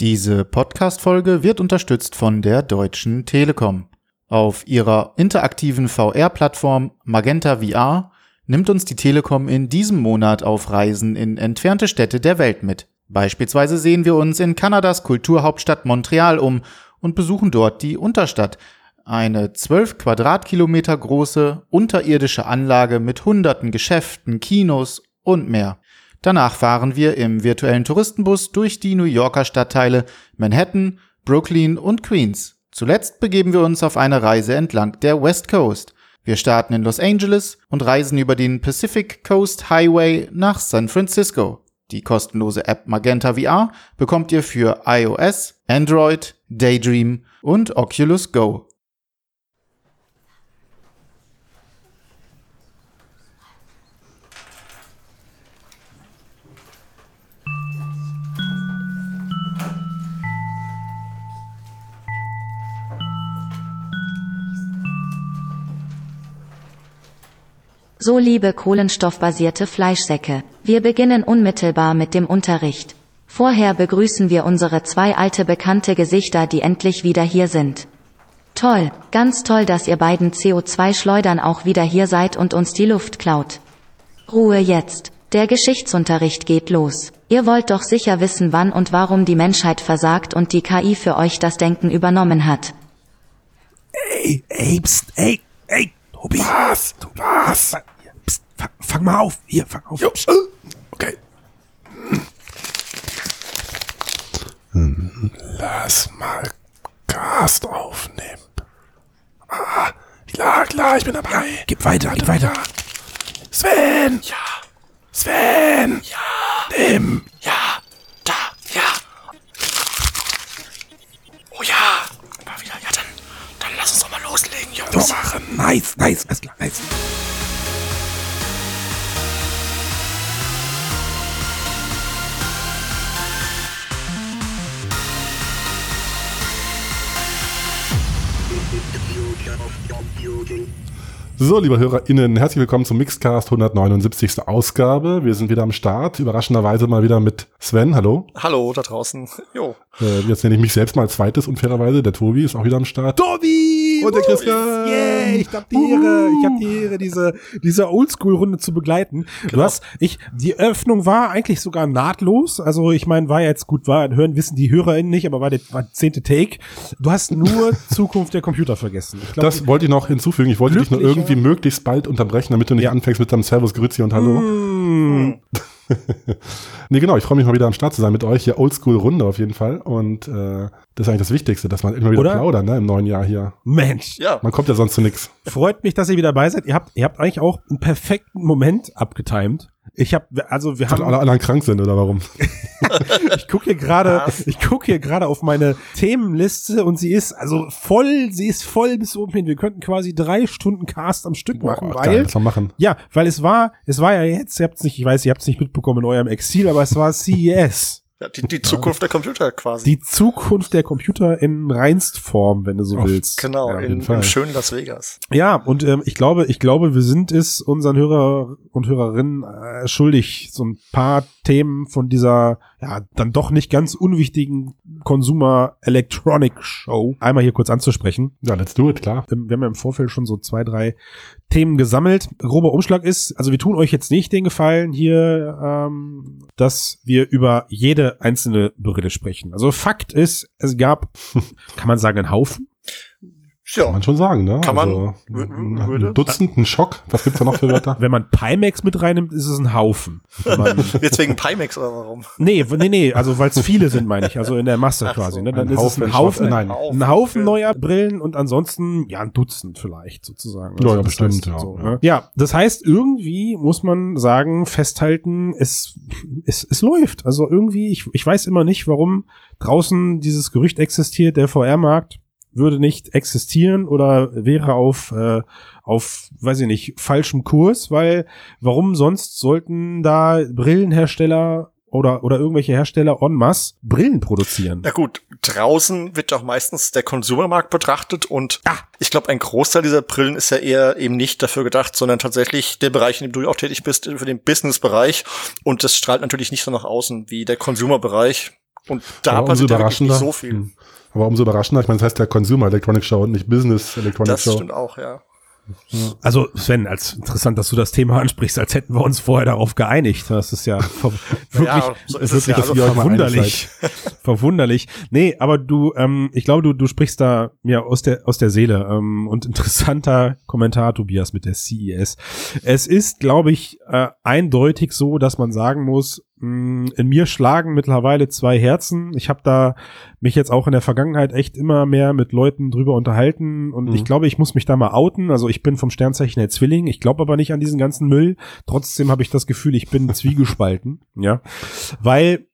Diese Podcast-Folge wird unterstützt von der Deutschen Telekom. Auf ihrer interaktiven VR-Plattform Magenta VR nimmt uns die Telekom in diesem Monat auf Reisen in entfernte Städte der Welt mit. Beispielsweise sehen wir uns in Kanadas Kulturhauptstadt Montreal um und besuchen dort die Unterstadt, eine 12 Quadratkilometer große unterirdische Anlage mit hunderten Geschäften, Kinos und mehr. Danach fahren wir im virtuellen Touristenbus durch die New Yorker Stadtteile Manhattan, Brooklyn und Queens. Zuletzt begeben wir uns auf eine Reise entlang der West Coast. Wir starten in Los Angeles und reisen über den Pacific Coast Highway nach San Francisco. Die kostenlose App Magenta VR bekommt ihr für iOS, Android, Daydream und Oculus Go. So liebe kohlenstoffbasierte Fleischsäcke, wir beginnen unmittelbar mit dem Unterricht. Vorher begrüßen wir unsere zwei alte bekannte Gesichter, die endlich wieder hier sind. Toll, ganz toll, dass ihr beiden CO2-Schleudern auch wieder hier seid und uns die Luft klaut. Ruhe jetzt, der Geschichtsunterricht geht los. Ihr wollt doch sicher wissen, wann und warum die Menschheit versagt und die KI für euch das Denken übernommen hat. Ey, ey, pst, ey, ey, Tobi. Was? Du was? Psst, fang, fang mal auf. Hier, fang auf. Jo, okay. Lass mal Cast aufnehmen. Ah, klar, klar, ich bin dabei. Ja, gib weiter, gib weiter. Sven! Ja. Sven! Ja. Nimm! Ja. Da, ja. Oh ja. Mal wieder, ja, dann, dann lass uns doch mal loslegen, Jungs. Doch machen. Nice, nice, alles klar, nice. So, liebe HörerInnen, herzlich willkommen zum Mixcast 179. Ausgabe. Wir sind wieder am Start. Überraschenderweise mal wieder mit Sven. Hallo. Hallo da draußen. Jo. Äh, jetzt nenne ich mich selbst mal zweites, unfairerweise. Der Tobi ist auch wieder am Start. Tobi! Und der Christian. Yeah, ich hab die Ehre, ich hab die Ehre, diese, diese Oldschool-Runde zu begleiten. Du Genau. hast, ich, die Öffnung war eigentlich sogar nahtlos. Also ich meine, war jetzt gut, war, hören wissen die HörerInnen nicht, aber war der, war der zehnte Take. Du hast nur Zukunft der Computer vergessen. Glaub, Das wollte ich noch hinzufügen. Ich wollte dich nur irgendwie möglichst bald unterbrechen, damit du nicht Ja. anfängst mit deinem Servus, Grüezi und Hallo. Mm, Nee, genau. Ich freue mich mal wieder am Start zu sein mit euch. Hier Oldschool-Runde auf jeden Fall. Und äh, das ist eigentlich das Wichtigste, dass man immer wieder Oder? plaudern, ne, im neuen Jahr hier. Mensch. Ja. Man kommt ja sonst zu nix. Freut mich, dass ihr wieder dabei seid. Ihr habt, ihr habt eigentlich auch einen perfekten Moment abgetimed. Ich habe, also wir haben, alle anderen krank sind oder warum? ich gucke hier gerade, ich gucke hier gerade auf meine Themenliste und sie ist also voll, sie ist voll bis oben hin. Wir könnten quasi drei Stunden Cast am Stück machen, Boah, weil geil, machen. ja, weil es war, es war ja jetzt, ihr habt's nicht, ich weiß, ihr habt's nicht mitbekommen in eurem Exil, aber es war CES. Ja die, die Zukunft der Computer quasi. Die Zukunft der Computer in Reinstform, wenn du so Auf- willst. genau, Ja, auf jeden in, Fall. im schönen Las Vegas. Ja, und ähm, ich glaube, ich glaube, wir sind es unseren Hörer und Hörerinnen äh, schuldig, so ein paar Themen von dieser, ja, dann doch nicht ganz unwichtigen Consumer Electronic Show einmal hier kurz anzusprechen. Ja, let's do it, klar. Ähm, Wir haben ja im Vorfeld schon so zwei, drei Themen gesammelt. Grober Umschlag ist, also wir tun euch jetzt nicht den Gefallen hier, ähm, dass wir über jede einzelne Brille sprechen. Also Fakt ist, es gab, kann man sagen, einen Haufen. Kann Ja, man schon sagen, ne? Kann man- Also, ein, w- würde? ein Dutzend, ein Schock. Was gibt's da noch für Wörter? Wenn man Pimax mit reinnimmt, ist es ein Haufen. Jetzt wegen Pimax oder warum? nee, nee, nee, also weil es viele sind, meine ich. Also in der Masse Ach so, quasi. Ne? Dann ist es ein Haufen Haufen, nein. ein Haufen neuer Brillen und ansonsten ja ein Dutzend vielleicht sozusagen. Ja, ja, das bestimmt, heißt, ja, so, ja. ne? ja, das heißt irgendwie muss man sagen, festhalten, es es, es läuft. Also irgendwie, ich, ich weiß immer nicht, warum draußen dieses Gerücht existiert, der VR-Markt würde nicht existieren oder wäre auf äh, auf weiß ich nicht falschem Kurs, weil warum sonst sollten da Brillenhersteller oder oder irgendwelche Hersteller en masse Brillen produzieren? Na gut, draußen wird doch meistens der Konsumermarkt betrachtet und ich glaube, ein Großteil dieser Brillen ist ja eher eben nicht dafür gedacht, sondern tatsächlich der Bereich, in dem du auch tätig bist, für den Business-Bereich. Und das strahlt natürlich nicht so nach außen wie der Consumer-Bereich. Und da Aber passiert ja wirklich nicht so viel. Aber umso überraschender, ich meine, das heißt ja Consumer Electronic Show und nicht Business Electronic Das Show. stimmt auch, ja. Also Sven, als interessant, dass du das Thema ansprichst, als hätten wir uns vorher darauf geeinigt. Das ist ja wirklich, Ja, so ist es wirklich ja. Also, euch mal verwunderlich. verwunderlich. Nee, aber du, ähm, ich glaube, du, du sprichst da mir aus der aus der Seele ähm, und interessanter Kommentar, Tobias, mit der CES. Es ist, glaube ich, äh, eindeutig so, dass man sagen muss, in mir schlagen mittlerweile zwei Herzen. Ich habe da mich jetzt auch in der Vergangenheit echt immer mehr mit Leuten drüber unterhalten und Mhm. ich glaube, ich muss mich da mal outen. Also ich bin vom Sternzeichen her Zwilling, ich glaube aber nicht an diesen ganzen Müll. Trotzdem habe ich das Gefühl, ich bin zwiegespalten, ja, weil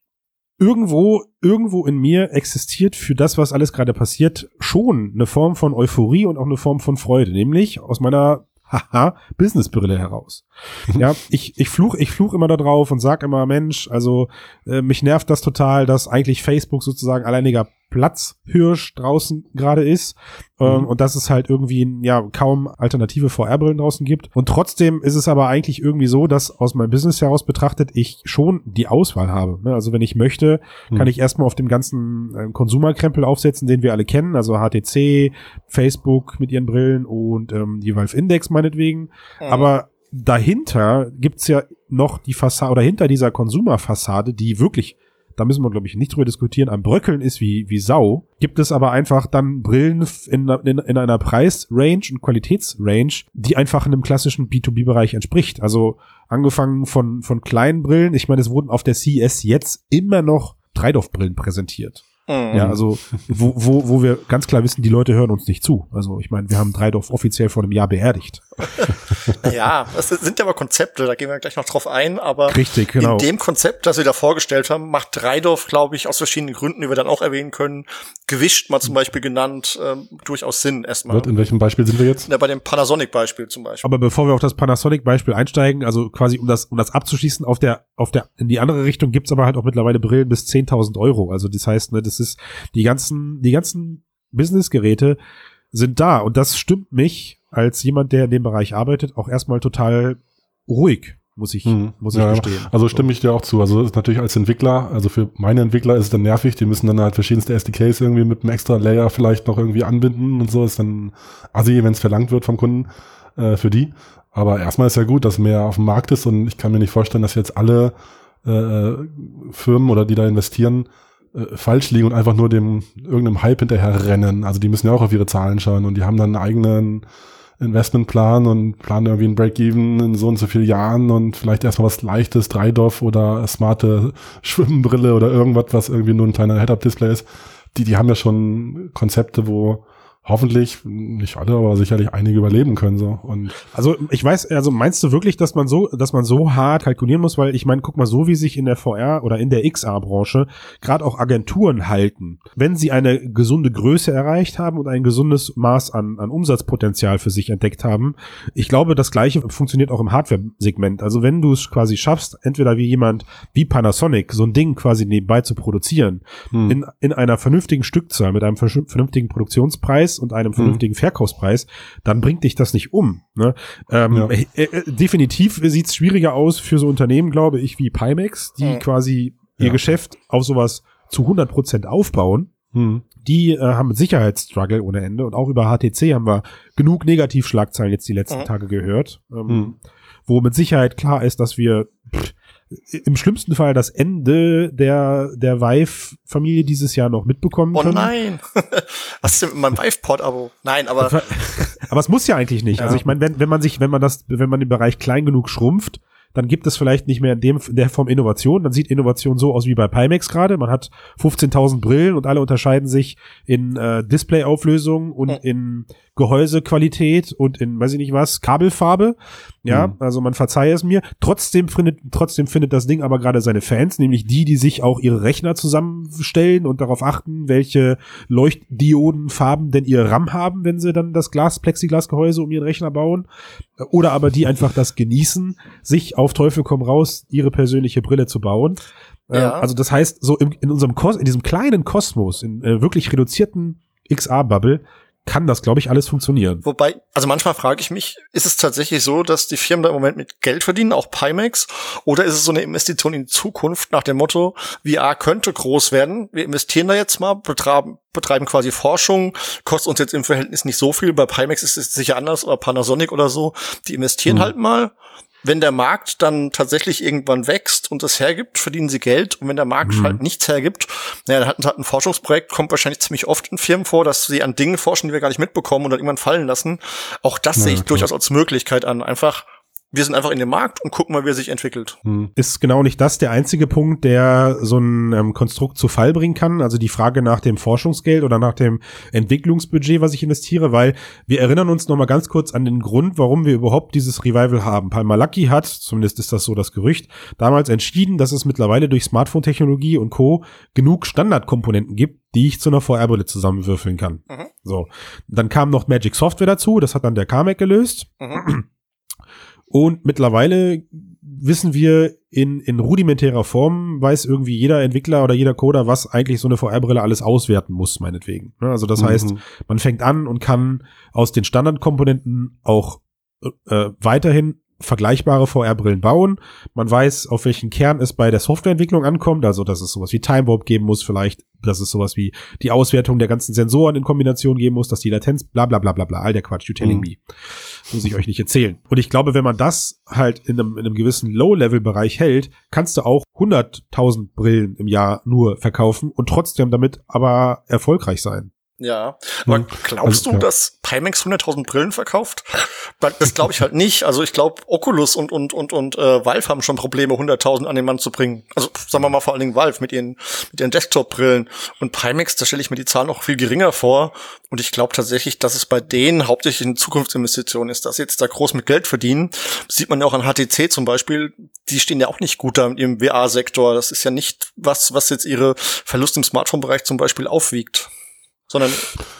irgendwo, irgendwo in mir existiert für das, was alles gerade passiert, schon eine Form von Euphorie und auch eine Form von Freude, nämlich aus meiner haha, Businessbrille heraus. Ja, ich, ich fluch, ich fluch immer da drauf und sag immer, Mensch, also äh, mich nervt das total, dass eigentlich Facebook sozusagen alleiniger Platzhirsch draußen gerade ist ähm, und dass es halt irgendwie ja kaum alternative VR-Brillen draußen gibt. Und trotzdem ist es aber eigentlich irgendwie so, dass aus meinem Business heraus betrachtet ich schon die Auswahl habe. Ne? Also wenn ich möchte, kann Mhm. ich erstmal auf dem ganzen äh, Konsumerkrempel aufsetzen, den wir alle kennen, also HTC, Facebook mit ihren Brillen und ähm, die Valve Index meinetwegen. Mhm. Aber dahinter gibt's ja noch die Fassade, oder hinter dieser Konsumerfassade, die wirklich, da müssen wir, glaube ich, nicht drüber diskutieren, am Bröckeln ist wie, wie Sau, gibt es aber einfach dann Brillen in, in, in einer Preisrange und Qualitätsrange, die einfach einem klassischen B2B-Bereich entspricht. Also angefangen von, von kleinen Brillen, ich meine, es wurden auf der CES jetzt immer noch Dreidorf-Brillen präsentiert. Mhm. Ja, also wo, wo, wo wir ganz klar wissen, die Leute hören uns nicht zu. Also ich meine, wir haben Dreidorf offiziell vor einem Jahr beerdigt. Ja, das sind ja aber Konzepte, da gehen wir gleich noch drauf ein, aber Richtig, genau. in dem Konzept, das wir da vorgestellt haben, macht Dreidorf, glaube ich, aus verschiedenen Gründen, die wir dann auch erwähnen können, gewischt mal zum Beispiel genannt, ähm, durchaus Sinn erstmal. Wird, in welchem Beispiel sind wir jetzt? Ja, bei dem Panasonic-Beispiel zum Beispiel. Aber bevor wir auf das Panasonic-Beispiel einsteigen, also quasi um das, um das abzuschließen, auf der, auf der, in die andere Richtung gibt's aber halt auch mittlerweile Brillen bis 10.000 Euro. Also das heißt, ne, das ist, die ganzen, die ganzen Business-Geräte sind da. Und das stimmt mich als jemand, der in dem Bereich arbeitet, auch erstmal total ruhig, muss ich, Mhm. muss ich Ja, gestehen. Also stimme ich dir auch zu. Also ist natürlich als Entwickler, also für meine Entwickler ist es dann nervig, die müssen dann halt verschiedenste SDKs irgendwie mit einem extra Layer vielleicht noch irgendwie anbinden und so, ist dann assi, wenn es verlangt wird vom Kunden äh, für die. Aber erstmal ist ja gut, dass mehr auf dem Markt ist und ich kann mir nicht vorstellen, dass jetzt alle äh, Firmen oder die da investieren, äh, falsch liegen und einfach nur dem irgendeinem Hype hinterher rennen. Also die müssen ja auch auf ihre Zahlen schauen und die haben dann einen eigenen Investmentplan und planen irgendwie ein Break-Even in so und so vielen Jahren und vielleicht erstmal was leichtes, Dreidorf oder smarte Schwimmbrille oder irgendwas, was irgendwie nur ein kleiner Head-Up-Display ist. Die, die haben ja schon Konzepte, wo hoffentlich, nicht alle, aber sicherlich einige überleben können so. Und Also ich weiß, also meinst du wirklich, dass man so, dass man so hart kalkulieren muss, weil ich meine, guck mal, so wie sich in der VR oder in der XR-Branche gerade auch Agenturen halten, wenn sie eine gesunde Größe erreicht haben und ein gesundes Maß an, an Umsatzpotenzial für sich entdeckt haben, ich glaube, das gleiche funktioniert auch im Hardware-Segment. Also wenn du es quasi schaffst, entweder wie jemand wie Panasonic so ein Ding quasi nebenbei zu produzieren, hm, in, in einer vernünftigen Stückzahl, mit einem vernünftigen Produktionspreis und einem vernünftigen Verkaufspreis, dann bringt dich das nicht um. Ne? Ähm, Ja. äh, äh, definitiv sieht's schwieriger aus für so Unternehmen, glaube ich, wie Pimax, die Mhm. quasi ihr Ja. Geschäft auf sowas zu 100 Prozent aufbauen. hm, Die äh, haben mit Sicherheitsstruggle ohne Ende und auch über HTC haben wir genug Negativschlagzeilen jetzt die letzten Mhm. Tage gehört, ähm, hm. wo mit Sicherheit klar ist, dass wir pff, im schlimmsten Fall das Ende der, der Vive-Familie dieses Jahr noch mitbekommen Oh können. nein! Was ist denn mit meinem Vive-Pod-Abo? Nein, aber Aber es muss ja eigentlich nicht. Also Ja. ich meine, wenn, wenn man sich, wenn man das, wenn man den Bereich klein genug schrumpft, dann gibt es vielleicht nicht mehr in dem in der Form Innovation. Dann sieht Innovation so aus wie bei Pimax gerade. Man hat 15.000 Brillen und alle unterscheiden sich in äh, Displayauflösung und Mhm. in Gehäusequalität und in, weiß ich nicht was, Kabelfarbe. Ja, Mhm. also man verzeihe es mir. Trotzdem findet, trotzdem findet das Ding aber gerade seine Fans, nämlich die, die sich auch ihre Rechner zusammenstellen und darauf achten, welche Leuchtdiodenfarben denn ihr RAM haben, wenn sie dann das Glas, Plexiglasgehäuse um ihren Rechner bauen. Oder aber die einfach das genießen, sich auf Teufel komm raus ihre persönliche Brille zu bauen. Äh, Ja. Also das heißt, so im, in unserem Kos in diesem kleinen Kosmos, in äh, wirklich reduzierten XR-Bubble, kann das, glaube ich, alles funktionieren. Wobei, also manchmal frage ich mich, ist es tatsächlich so, dass die Firmen da im Moment mit Geld verdienen, auch Pimax, oder ist es so eine Investition in die Zukunft nach dem Motto, VR könnte groß werden, wir investieren da jetzt mal, betreiben, betreiben quasi Forschung, kostet uns jetzt im Verhältnis nicht so viel, bei Pimax ist es sicher anders, oder Panasonic oder so, die investieren mhm. halt mal wenn der Markt dann tatsächlich irgendwann wächst und es hergibt, verdienen sie Geld. Und wenn der Markt mhm. halt nichts hergibt, naja, dann hatten sie halt ein Forschungsprojekt, kommt wahrscheinlich ziemlich oft in Firmen vor, dass sie an Dingen forschen, die wir gar nicht mitbekommen und dann irgendwann fallen lassen. Auch das ja, sehe ich klar. durchaus als Möglichkeit an. Einfach wir sind einfach in dem Markt und gucken mal, wie er sich entwickelt. Hm. Ist genau nicht das der einzige Punkt, der so ein ähm, Konstrukt zu Fall bringen kann? Also die Frage nach dem Forschungsgeld oder nach dem Entwicklungsbudget, was ich investiere, weil wir erinnern uns noch mal ganz kurz an den Grund, warum wir überhaupt dieses Revival haben. Palma Lucky hat, zumindest ist das so das Gerücht, damals entschieden, dass es mittlerweile durch Smartphone-Technologie und Co. genug Standardkomponenten gibt, die ich zu einer VR-Brille zusammenwürfeln kann. Mhm. So. Dann kam noch Magic Software dazu, das hat dann der Carmack gelöst. Mhm. Und mittlerweile wissen wir in, in rudimentärer Form, weiß irgendwie jeder Entwickler oder jeder Coder, was eigentlich so eine VR-Brille alles auswerten muss, meinetwegen. Ne, also das mhm. heißt, man fängt an und kann aus den Standardkomponenten auch äh, weiterhin vergleichbare VR-Brillen bauen. Man weiß, auf welchen Kern es bei der Softwareentwicklung ankommt, also dass es sowas wie Time Warp geben muss, vielleicht, dass es sowas wie die Auswertung der ganzen Sensoren in Kombination geben muss, dass die Latenz, bla bla bla bla bla, all der Quatsch, you telling mhm. me. Muss ich euch nicht erzählen. Und ich glaube, wenn man das halt in einem, in einem gewissen Low-Level-Bereich hält, kannst du auch 100.000 Brillen im Jahr nur verkaufen und trotzdem damit aber erfolgreich sein. Ja, aber hm. glaubst also, du, dass Pimax 100.000 Brillen verkauft? Das glaube ich halt nicht. Also ich glaube, Oculus und und und und äh, Valve haben schon Probleme, 100.000 an den Mann zu bringen. Also sagen wir mal vor allen Dingen Valve mit ihren mit ihren Desktop-Brillen und Pimax, da stelle ich mir die Zahlen noch viel geringer vor. Und ich glaube tatsächlich, dass es bei denen hauptsächlich eine Zukunftsinvestition ist, dass sie jetzt da groß mit Geld verdienen. Das sieht man ja auch an HTC zum Beispiel. Die stehen ja auch nicht gut da im VR-Sektor. Das ist ja nicht was, was jetzt ihre Verlust im Smartphone-Bereich zum Beispiel aufwiegt sondern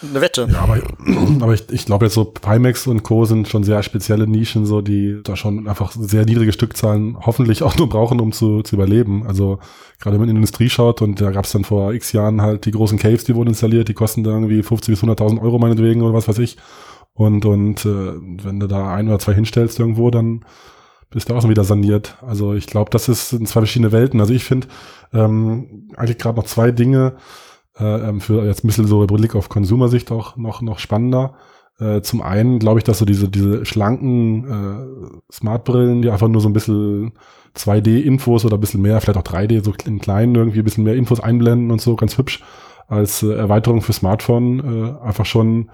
eine Wette. Ja, aber, aber ich, ich glaube jetzt so Pimax und Co. sind schon sehr spezielle Nischen, so die da schon einfach sehr niedrige Stückzahlen hoffentlich auch nur brauchen, um zu, zu überleben. Also gerade wenn man in die Industrie schaut und da gab es dann vor x Jahren halt die großen Caves, die wurden installiert, die kosten da irgendwie 50 bis 100.000 Euro meinetwegen oder was weiß ich. Und, und äh, wenn du da ein oder zwei hinstellst irgendwo, dann bist du auch schon wieder saniert. Also ich glaube, das ist sind zwei verschiedene Welten. Also ich finde ähm, eigentlich gerade noch zwei Dinge, äh, ähm, für jetzt ein bisschen so Blick auf Konsumersicht auch noch, noch spannender. Äh, zum einen glaube ich, dass so diese, diese schlanken äh, Smartbrillen, die einfach nur so ein bisschen 2D-Infos oder ein bisschen mehr, vielleicht auch 3D, so in kleinen irgendwie ein bisschen mehr Infos einblenden und so, ganz hübsch als äh, Erweiterung für Smartphone äh, einfach schon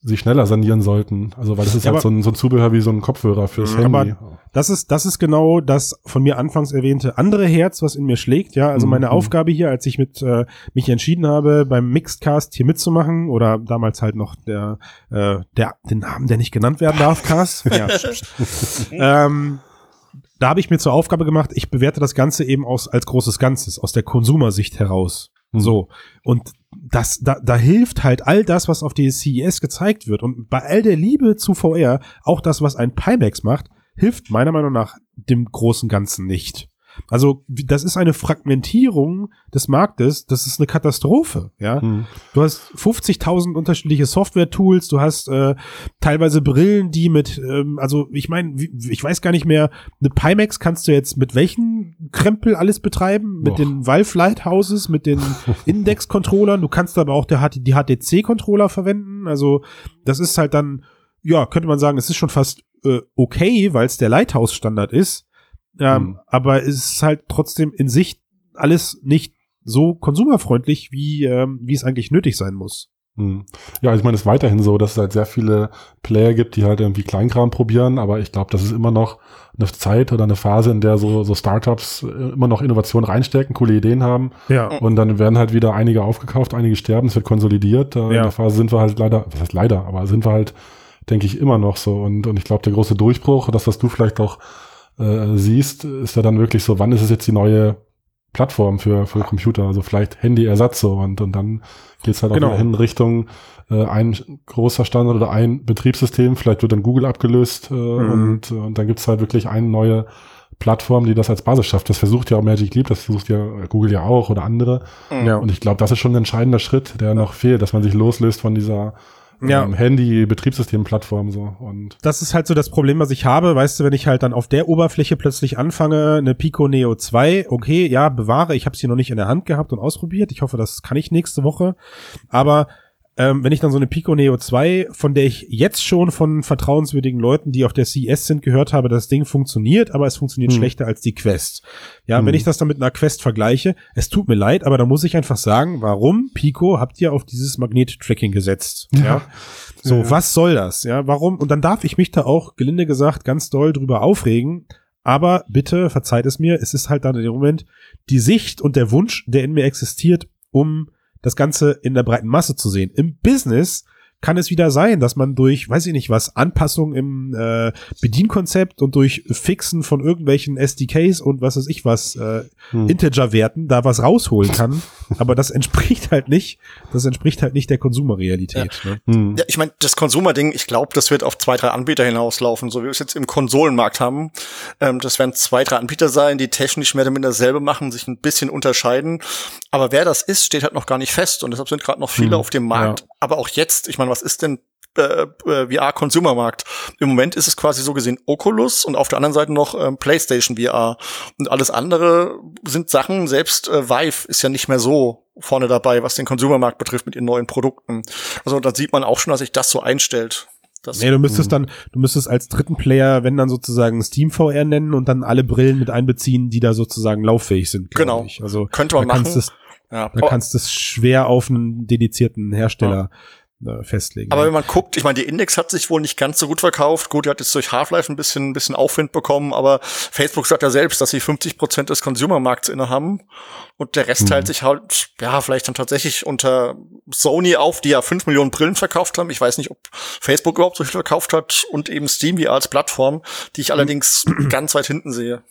sich schneller sanieren sollten. Also weil das ist ja, halt so ein, so ein Zubehör wie so ein Kopfhörer fürs mhm. Handy. Aber das ist, das ist genau das von mir anfangs erwähnte andere Herz, was in mir schlägt. Ja, also mhm. meine Aufgabe hier, als ich mit äh, mich entschieden habe, beim Mixedcast hier mitzumachen oder damals halt noch der, äh, der den Namen, der nicht genannt werden darf, Cast. ja. ähm, da habe ich mir zur Aufgabe gemacht, ich bewerte das Ganze eben aus, als großes Ganzes, aus der Konsumersicht heraus. Mhm. So. Und das, da, da hilft halt all das, was auf die CES gezeigt wird. Und bei all der Liebe zu VR, auch das, was ein Pimax macht, hilft meiner Meinung nach dem großen Ganzen nicht. Also das ist eine Fragmentierung des Marktes, das ist eine Katastrophe, ja. Mhm. Du hast 50.000 unterschiedliche Software-Tools, du hast äh, teilweise Brillen, die mit, ähm, also ich meine, ich weiß gar nicht mehr, eine Pimax kannst du jetzt mit welchen Krempel alles betreiben? Mit Boah. den Valve Lighthouses, mit den Index-Controllern, du kannst aber auch der, die HTC-Controller verwenden, also das ist halt dann, ja, könnte man sagen, es ist schon fast äh, okay, weil es der Lighthouse-Standard ist, ähm, mhm. Aber es ist halt trotzdem in sich alles nicht so konsumerfreundlich, wie, ähm, wie es eigentlich nötig sein muss. Mhm. Ja, ich meine, es ist weiterhin so, dass es halt sehr viele Player gibt, die halt irgendwie Kleinkram probieren, aber ich glaube, das ist immer noch eine Zeit oder eine Phase, in der so, so Startups äh, immer noch Innovation reinstecken, coole Ideen haben. Ja. Und dann werden halt wieder einige aufgekauft, einige sterben, es wird konsolidiert. Ja. In der Phase sind wir halt leider, was heißt leider, aber sind wir halt, denke ich, immer noch so. Und, und ich glaube, der große Durchbruch, das, was du vielleicht auch äh, siehst, ist ja dann wirklich so, wann ist es jetzt die neue Plattform für, für Computer, also vielleicht Handyersatz so und, und dann geht's halt genau. auch in Richtung äh, ein großer Standard oder ein Betriebssystem, vielleicht wird dann Google abgelöst äh, mhm. und, und dann gibt's halt wirklich eine neue Plattform, die das als Basis schafft. Das versucht ja auch Magic Leap, das versucht ja Google ja auch oder andere. Ja. Und ich glaube, das ist schon ein entscheidender Schritt, der noch fehlt, dass man sich loslöst von dieser Ja. ähm, Handy, Betriebssystemplattform so und das ist halt so das Problem, was ich habe. Weißt du, wenn ich halt dann auf der Oberfläche plötzlich anfange, eine Pico Neo 2, okay, ja, bewahre, ich habe sie noch nicht in der Hand gehabt und ausprobiert. Ich hoffe, das kann ich nächste Woche. Aber ähm, wenn ich dann so eine Pico Neo 2, von der ich jetzt schon von vertrauenswürdigen Leuten, die auf der CES sind, gehört habe, das Ding funktioniert, aber es funktioniert Hm. schlechter als die Quest. Ja, Hm. wenn ich das dann mit einer Quest vergleiche, es tut mir leid, aber da muss ich einfach sagen, warum, Pico, habt ihr auf dieses Magnet-Tracking gesetzt? Ja. So, Ja. was soll das? Ja, warum? Und dann darf ich mich da auch, gelinde gesagt, ganz doll drüber aufregen. Aber bitte, verzeiht es mir, es ist halt dann in dem Moment die Sicht und der Wunsch, der in mir existiert, um das Ganze in der breiten Masse zu sehen. Im Business kann es wieder sein, dass man durch, weiß ich nicht was, Anpassungen im äh, Bedienkonzept und durch Fixen von irgendwelchen SDKs und was weiß ich was, äh, Hm. Integer-Werten da was rausholen kann. Aber das entspricht halt nicht, das entspricht halt nicht der Konsumerrealität. Ne? Hm. Ja, ich meine, das Consumer-Ding, ich glaube, das wird auf zwei, drei Anbieter hinauslaufen, so wie wir es jetzt im Konsolenmarkt haben. Ähm, das werden zwei, drei Anbieter sein, die technisch mehr oder minder dasselbe machen, sich ein bisschen unterscheiden. Aber wer das ist, steht halt noch gar nicht fest und deshalb sind gerade noch viele Hm, auf dem Markt. Aber auch jetzt, ich meine, was ist denn äh, äh, VR-Konsumermarkt. Im Moment ist es quasi so gesehen Oculus und auf der anderen Seite noch ähm, PlayStation VR. Und alles andere sind Sachen, selbst äh, Vive ist ja nicht mehr so vorne dabei, was den Konsumermarkt betrifft mit ihren neuen Produkten. Also da sieht man auch schon, dass sich das so einstellt. Das, Nee, du müsstest dann, du müsstest als dritten Player, wenn dann sozusagen Steam VR nennen und dann alle Brillen mit einbeziehen, die da sozusagen lauffähig sind. Genau. Ich. Also Könnte man da kannst machen. es, ja. da kannst du es schwer auf einen dedizierten Hersteller äh, festlegen. Aber wenn man guckt, ich meine, die Index hat sich wohl nicht ganz so gut verkauft. Gut, die hat jetzt durch Half-Life ein bisschen, ein bisschen Aufwind bekommen, aber Facebook sagt ja selbst, dass sie 50 Prozent des Consumermarkts innehaben. Und der Rest Mhm. teilt sich halt, ja, vielleicht dann tatsächlich unter Sony auf, die ja 5 Millionen Brillen verkauft haben. Ich weiß nicht, ob Facebook überhaupt so viel verkauft hat und eben Steam VR als Plattform, die ich allerdings ganz weit hinten sehe.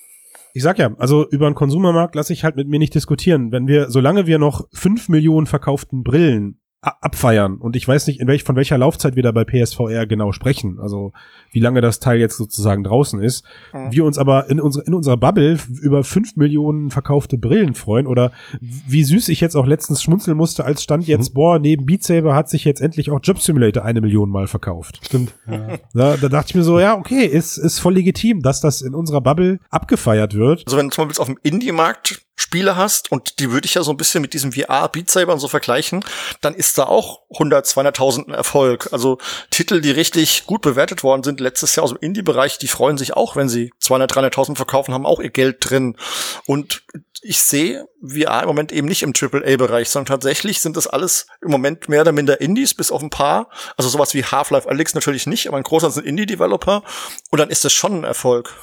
Ich sag ja, also über einen Konsumermarkt lasse ich halt mit mir nicht diskutieren. Wenn wir, solange wir noch fünf Millionen verkauften Brillen abfeiern und ich weiß nicht, in welch, von welcher Laufzeit wir da bei PSVR genau sprechen, also wie lange das Teil jetzt sozusagen draußen ist, Mhm. wir uns aber in, unsere, in unserer Bubble über fünf Millionen verkaufte Brillen freuen oder wie süß ich jetzt auch letztens schmunzeln musste, als stand jetzt, boah, neben Beat Saber hat sich jetzt endlich auch Job Simulator eine Million Mal verkauft. Stimmt. Ja. Da, da dachte ich mir so, ja, okay, ist, ist voll legitim, dass das in unserer Bubble abgefeiert wird. Also wenn du zum Beispiel auf dem Indie-Markt Spiele hast und die würde ich ja so ein bisschen mit diesem VR Beat Saber und so vergleichen, dann ist da auch 100, 200.000 ein Erfolg. Also Titel, die richtig gut bewertet worden sind letztes Jahr aus dem Indie-Bereich, die freuen sich auch, wenn sie 200, 300.000 verkaufen, haben auch ihr Geld drin. Und ich sehe VR im Moment eben nicht im AAA-Bereich, sondern tatsächlich sind das alles im Moment mehr oder minder Indies, bis auf ein paar. Also sowas wie Half-Life Alyx natürlich nicht, aber ein großer sind Indie-Developer. Und dann ist das schon ein Erfolg.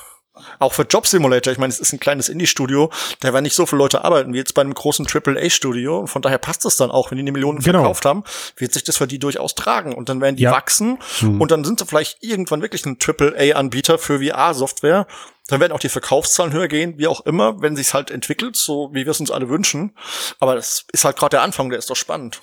Auch für Job Simulator, ich meine, es ist ein kleines Indie-Studio, da werden nicht so viele Leute arbeiten wie jetzt bei einem großen AAA-Studio. Und von daher passt es dann auch, wenn die eine Million Genau. verkauft haben, wird sich das für die durchaus tragen. Und dann werden die Ja. wachsen Hm. und dann sind sie vielleicht irgendwann wirklich ein AAA-Anbieter für VR-Software. Dann werden auch die Verkaufszahlen höher gehen, wie auch immer, wenn sich's halt entwickelt, so wie wir es uns alle wünschen. Aber das ist halt gerade der Anfang, der ist doch spannend.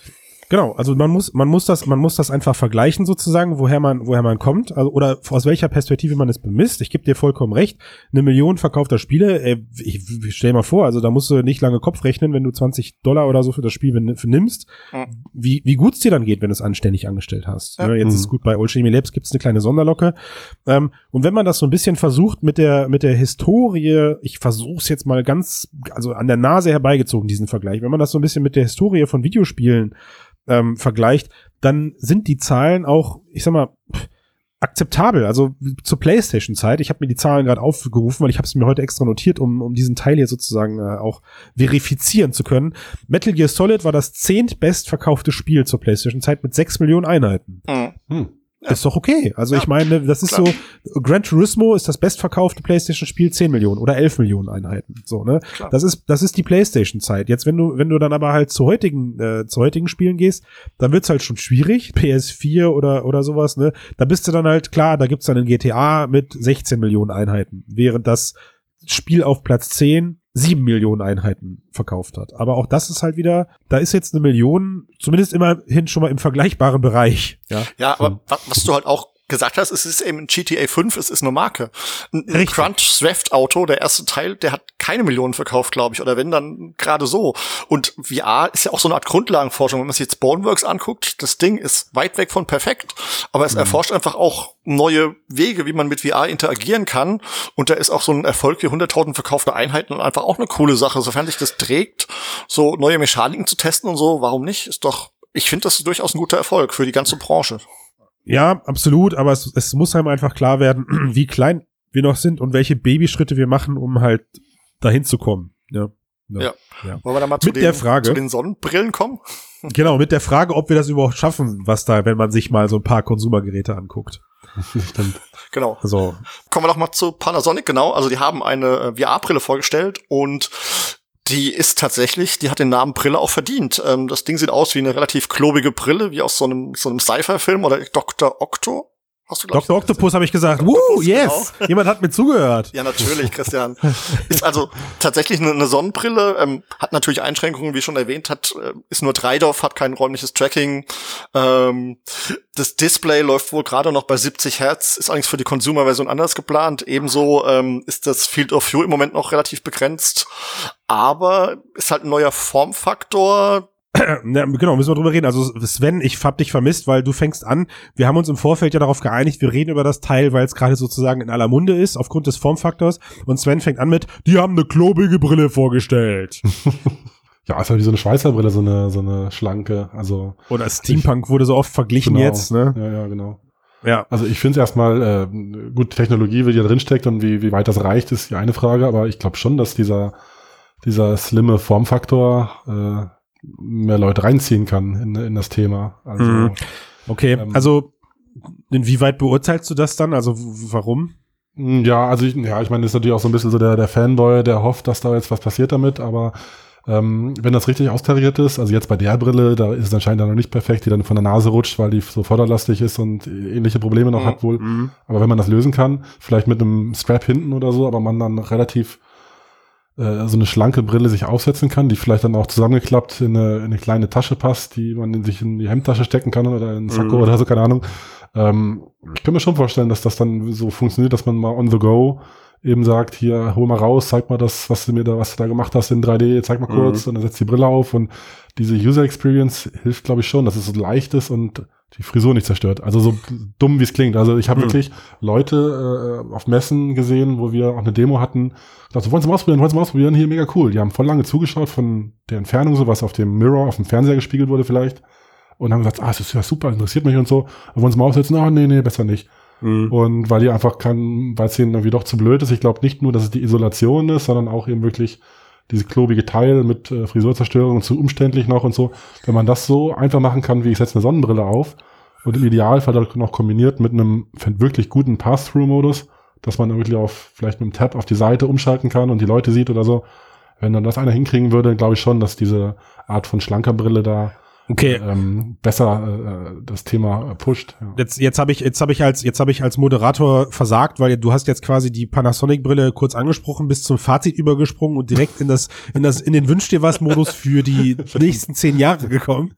Genau, also man muss, man muss das, man muss das einfach vergleichen sozusagen, woher man, woher man kommt, also, oder aus welcher Perspektive man es bemisst. Ich gebe dir vollkommen recht. Eine Million verkaufter Spiele, ey, ich, ich stell mal vor, also da musst du nicht lange Kopf rechnen, wenn du 20 Dollar oder so für das Spiel nimmst, Mhm. wie, wie gut es dir dann geht, wenn du es anständig angestellt hast. Ja. Ja, jetzt Mhm. ist gut, bei Old Shady Labs gibt es eine kleine Sonderlocke. Ähm, und wenn man das so ein bisschen versucht mit der, mit der Historie, ich versuche es jetzt mal ganz, also an der Nase herbeigezogen, diesen Vergleich, wenn man das so ein bisschen mit der Historie von Videospielen ähm, vergleicht, dann sind die Zahlen auch, ich sag mal, akzeptabel. Also zur PlayStation-Zeit, ich habe mir die Zahlen gerade aufgerufen, weil ich habe es mir heute extra notiert, um, um diesen Teil hier sozusagen äh, auch verifizieren zu können. Metal Gear Solid war das zehntbest verkaufte Spiel zur PlayStation-Zeit mit sechs Millionen Einheiten. Mhm. Hm. Ist doch okay. Also Ja, ich meine, das ist klar. so, Gran Turismo ist das bestverkaufte PlayStation-Spiel 10 Millionen oder 11 Millionen Einheiten. So, ne? Klar. Das ist, das ist die PlayStation-Zeit. Jetzt, wenn du, wenn du dann aber halt zu heutigen, äh, zu heutigen Spielen gehst, dann wird's halt schon schwierig. PS4 oder, oder sowas, ne? Da bist du dann halt, klar, da gibt's dann ein GTA mit 16 Millionen Einheiten, während das Spiel auf Platz 10 sieben Millionen Einheiten verkauft hat. Aber auch das ist halt wieder, da ist jetzt eine Million, zumindest immerhin schon mal im vergleichbaren Bereich. Ja. Ja, aber wa- was du halt auch gesagt hast, es ist eben ein GTA 5, es ist eine Marke. Ein. Crunch Swift Auto, der erste Teil, der hat keine Millionen verkauft, glaube ich, oder wenn dann gerade so. Und VR ist ja auch so eine Art Grundlagenforschung. Wenn man sich jetzt Boneworks anguckt, das Ding ist weit weg von perfekt, aber Mhm. es erforscht einfach auch neue Wege, wie man mit VR interagieren kann. Und da ist auch so ein Erfolg wie 100.000 verkaufte Einheiten einfach auch eine coole Sache. Sofern sich das trägt, so neue Mechaniken zu testen und so, warum nicht? Ist doch, ich finde das ist durchaus ein guter Erfolg für die ganze Branche. Ja, absolut, aber es, es muss einem einfach klar werden, wie klein wir noch sind und welche Babyschritte wir machen, um halt dahin zu kommen. Ja. Ja. Wollen wir da mal zu, Mit den, der Frage- zu den Sonnenbrillen kommen? Genau, mit der Frage, ob wir das überhaupt schaffen, was da, wenn man sich mal so ein paar Konsumergeräte anguckt. Stimmt. Genau. Also, Kommen wir doch mal zu Panasonic, genau. Also die haben eine äh, VR-Brille vorgestellt und die ist tatsächlich, die hat den Namen Brille auch verdient. Ähm, das Ding sieht aus wie eine relativ klobige Brille, wie aus so einem, so einem Sci-Fi-Film oder Dr. Octo. Hast du, glaub Dr. Octopus habe ich gesagt. Woo, Octopus, yes! Jemand hat mir zugehört. Ja, natürlich, Christian. ist also tatsächlich eine, eine Sonnenbrille, ähm, hat natürlich Einschränkungen, wie schon erwähnt, hat, äh, ist nur Dreidorf, hat kein räumliches Tracking. Ähm, das Display läuft wohl gerade noch bei 70 Hertz, ist allerdings für die Consumer-Version anders geplant. Ebenso ähm, ist das Field of View im Moment noch relativ begrenzt. Aber ist halt ein neuer Formfaktor, Ja, genau, müssen wir drüber reden. Also Sven, ich hab dich vermisst, weil du fängst an. Wir haben uns im Vorfeld ja darauf geeinigt, wir reden über das Teil, weil es gerade sozusagen in aller Munde ist, aufgrund des Formfaktors. Und Sven fängt an mit, die haben eine klobige Brille vorgestellt. Ja, ist halt wie so eine Schweizer Brille, so eine, so eine schlanke. Also Oder Steampunk wurde so oft verglichen genau. jetzt, ne? Ja, ja, genau. Ja. Also ich finde es erstmal, äh, gut, Technologie, wie die da drin steckt und wie, wie weit das reicht, ist die eine Frage, aber ich glaube schon, dass dieser, dieser slimme Formfaktor äh, mehr Leute reinziehen kann in, in das Thema. Also Mhm. Okay, Ähm, also inwieweit beurteilst du das dann? Also warum? Mm, Ja, also ich, ja, ich meine, das ist natürlich auch so ein bisschen so der, der Fanboy, der hofft, dass da jetzt was passiert damit, aber ähm, wenn das richtig austariert ist, also jetzt bei der Brille, da ist es anscheinend dann noch nicht perfekt, die dann von der Nase rutscht, weil die so vorderlastig ist und ähnliche Probleme noch Mhm. hat wohl. Aber wenn man das lösen kann, vielleicht mit einem Strap hinten oder so, aber man dann relativ äh, so eine schlanke Brille sich aufsetzen kann, die vielleicht dann auch zusammengeklappt in eine, in eine kleine Tasche passt, die man in sich in die Hemdtasche stecken kann oder in einen Sakko Mhm. oder so, keine Ahnung. Ähm, ich kann mir schon vorstellen, dass das dann so funktioniert, dass man mal on the go eben sagt, hier, hol mal raus, zeig mal das, was du mir da, was du da gemacht hast in 3D, zeig mal kurz und dann setzt die Brille auf und diese User Experience hilft, glaube ich, schon, dass es so leicht ist und die Frisur nicht zerstört. Also so dumm, wie es klingt. Also ich habe Mhm. wirklich Leute äh, auf Messen gesehen, wo wir auch eine Demo hatten. Dachte, wollen Sie mal ausprobieren, wollen Sie mal ausprobieren, hier mega cool. Die haben voll lange zugeschaut von der Entfernung, so was auf dem Mirror, auf dem Fernseher gespiegelt wurde vielleicht. Und haben gesagt, ah, das ist ja super, interessiert mich und so. Und wollen Sie mal aufsetzen? Ah, nee, nee, besser nicht. Mhm. Und weil die einfach kann, weil es ihnen irgendwie doch zu blöd ist. Ich glaube nicht nur, dass es die Isolation ist, sondern auch eben wirklich diese klobige Teil mit äh, Frisurzerstörung zu umständlich noch und so. Wenn man das so einfach machen kann, wie ich setze eine Sonnenbrille auf und im Idealfall dann noch kombiniert mit einem wirklich guten Pass-Through-Modus, dass man wirklich auf vielleicht mit einem Tab auf die Seite umschalten kann und die Leute sieht oder so. Wenn dann das einer hinkriegen würde, glaube ich schon, dass diese Art von schlanker Brille da Okay, ähm, besser äh, das Thema äh, pusht. Ja. Jetzt, jetzt habe ich, jetzt habe ich als, jetzt habe ich als Moderator versagt, weil du hast jetzt quasi die Panasonic-Brille kurz angesprochen, bis zum Fazit übergesprungen und direkt in das, in das, in den Wünsch dir was Modus für die nächsten zehn Jahre gekommen.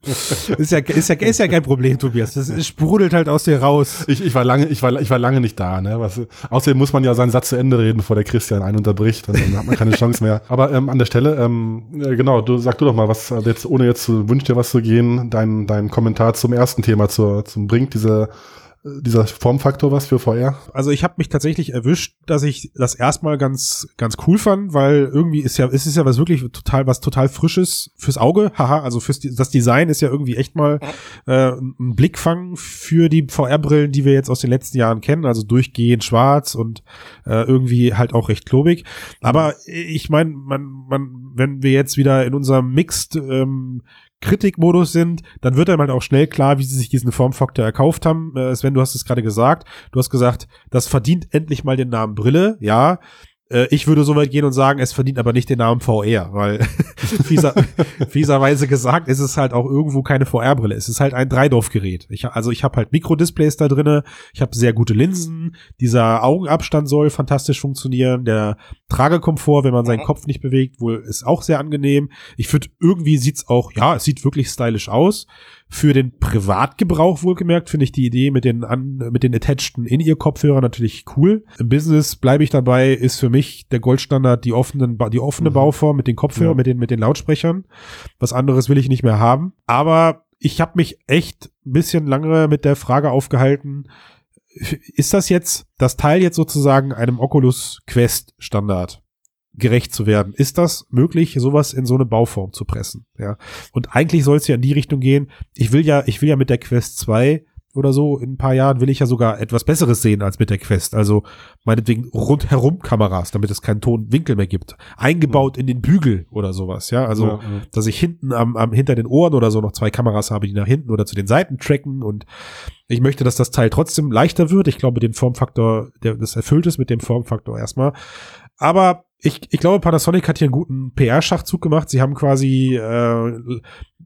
Ist ja, ist ja, ist ja kein Problem, Tobias. Das sprudelt halt aus dir raus. Ich, ich war lange, ich war, ich war lange nicht da, ne? Was, außerdem muss man ja seinen Satz zu Ende reden, bevor der Christian einen unterbricht, und dann hat man keine Chance mehr. Aber ähm, an der Stelle, ähm, äh, genau, du sag du doch mal, was also jetzt, ohne jetzt zu wünsch dir was zu gehen, dein, dein Kommentar zum ersten Thema, zur, zum bringt diese dieser Formfaktor was für VR? Also ich habe mich tatsächlich erwischt, dass ich das erstmal ganz ganz cool fand, weil irgendwie ist ja es ist ja was wirklich total was total frisches fürs Auge, haha, also fürs das Design ist ja irgendwie echt mal äh, ein Blickfang für die VR-Brillen, die wir jetzt aus den letzten Jahren kennen, also durchgehend schwarz und äh, irgendwie halt auch recht klobig. Aber ich meine, man man wenn wir jetzt wieder in unserem Mixed ähm, Kritikmodus sind, dann wird einem halt auch schnell klar, wie sie sich diesen Formfaktor erkauft haben. Äh, Sven, du hast es gerade gesagt. Du hast gesagt, das verdient endlich mal den Namen Brille. Ja, äh, ich würde so weit gehen und sagen, es verdient aber nicht den Namen VR, weil fieser, fieserweise gesagt, ist es halt auch irgendwo keine VR-Brille. Es ist halt ein Dreidorf-Gerät. Ich, also ich habe halt Mikrodisplays da drinne, ich habe sehr gute Linsen, dieser Augenabstand soll fantastisch funktionieren, der Tragekomfort, wenn man seinen Kopf nicht bewegt, wohl ist auch sehr angenehm. Ich finde, irgendwie sieht's auch, ja, es sieht wirklich stylisch aus. Für den Privatgebrauch wohlgemerkt finde ich die Idee mit den, an, mit den attacheden In-Ear-Kopfhörern natürlich cool. Im Business bleibe ich dabei, ist für mich der Goldstandard die offenen, die offene Mhm. Bauform mit den Kopfhörern, Ja. mit den, mit den Lautsprechern. Was anderes will ich nicht mehr haben. Aber ich habe mich echt ein bisschen lange mit der Frage aufgehalten, ist das jetzt, das Teil jetzt sozusagen einem Oculus Quest Standard gerecht zu werden? Ist das möglich, sowas in so eine Bauform zu pressen? Ja. Und eigentlich soll es ja in die Richtung gehen. Ich will ja, ich will ja mit der Quest 2 oder so in ein paar Jahren will ich ja sogar etwas Besseres sehen als mit der Quest. Also meinetwegen rundherum Kameras, damit es keinen Tonwinkel mehr gibt. Eingebaut in den Bügel oder sowas, ja. Also, Ja, ja. dass ich hinten am, am hinter den Ohren oder so noch zwei Kameras habe, die nach hinten oder zu den Seiten tracken und ich möchte, dass das Teil trotzdem leichter wird. Ich glaube, den Formfaktor, der das erfüllt ist mit dem Formfaktor erstmal. Aber ich, ich glaube, Panasonic hat hier einen guten PR-Schachzug gemacht. Sie haben quasi äh,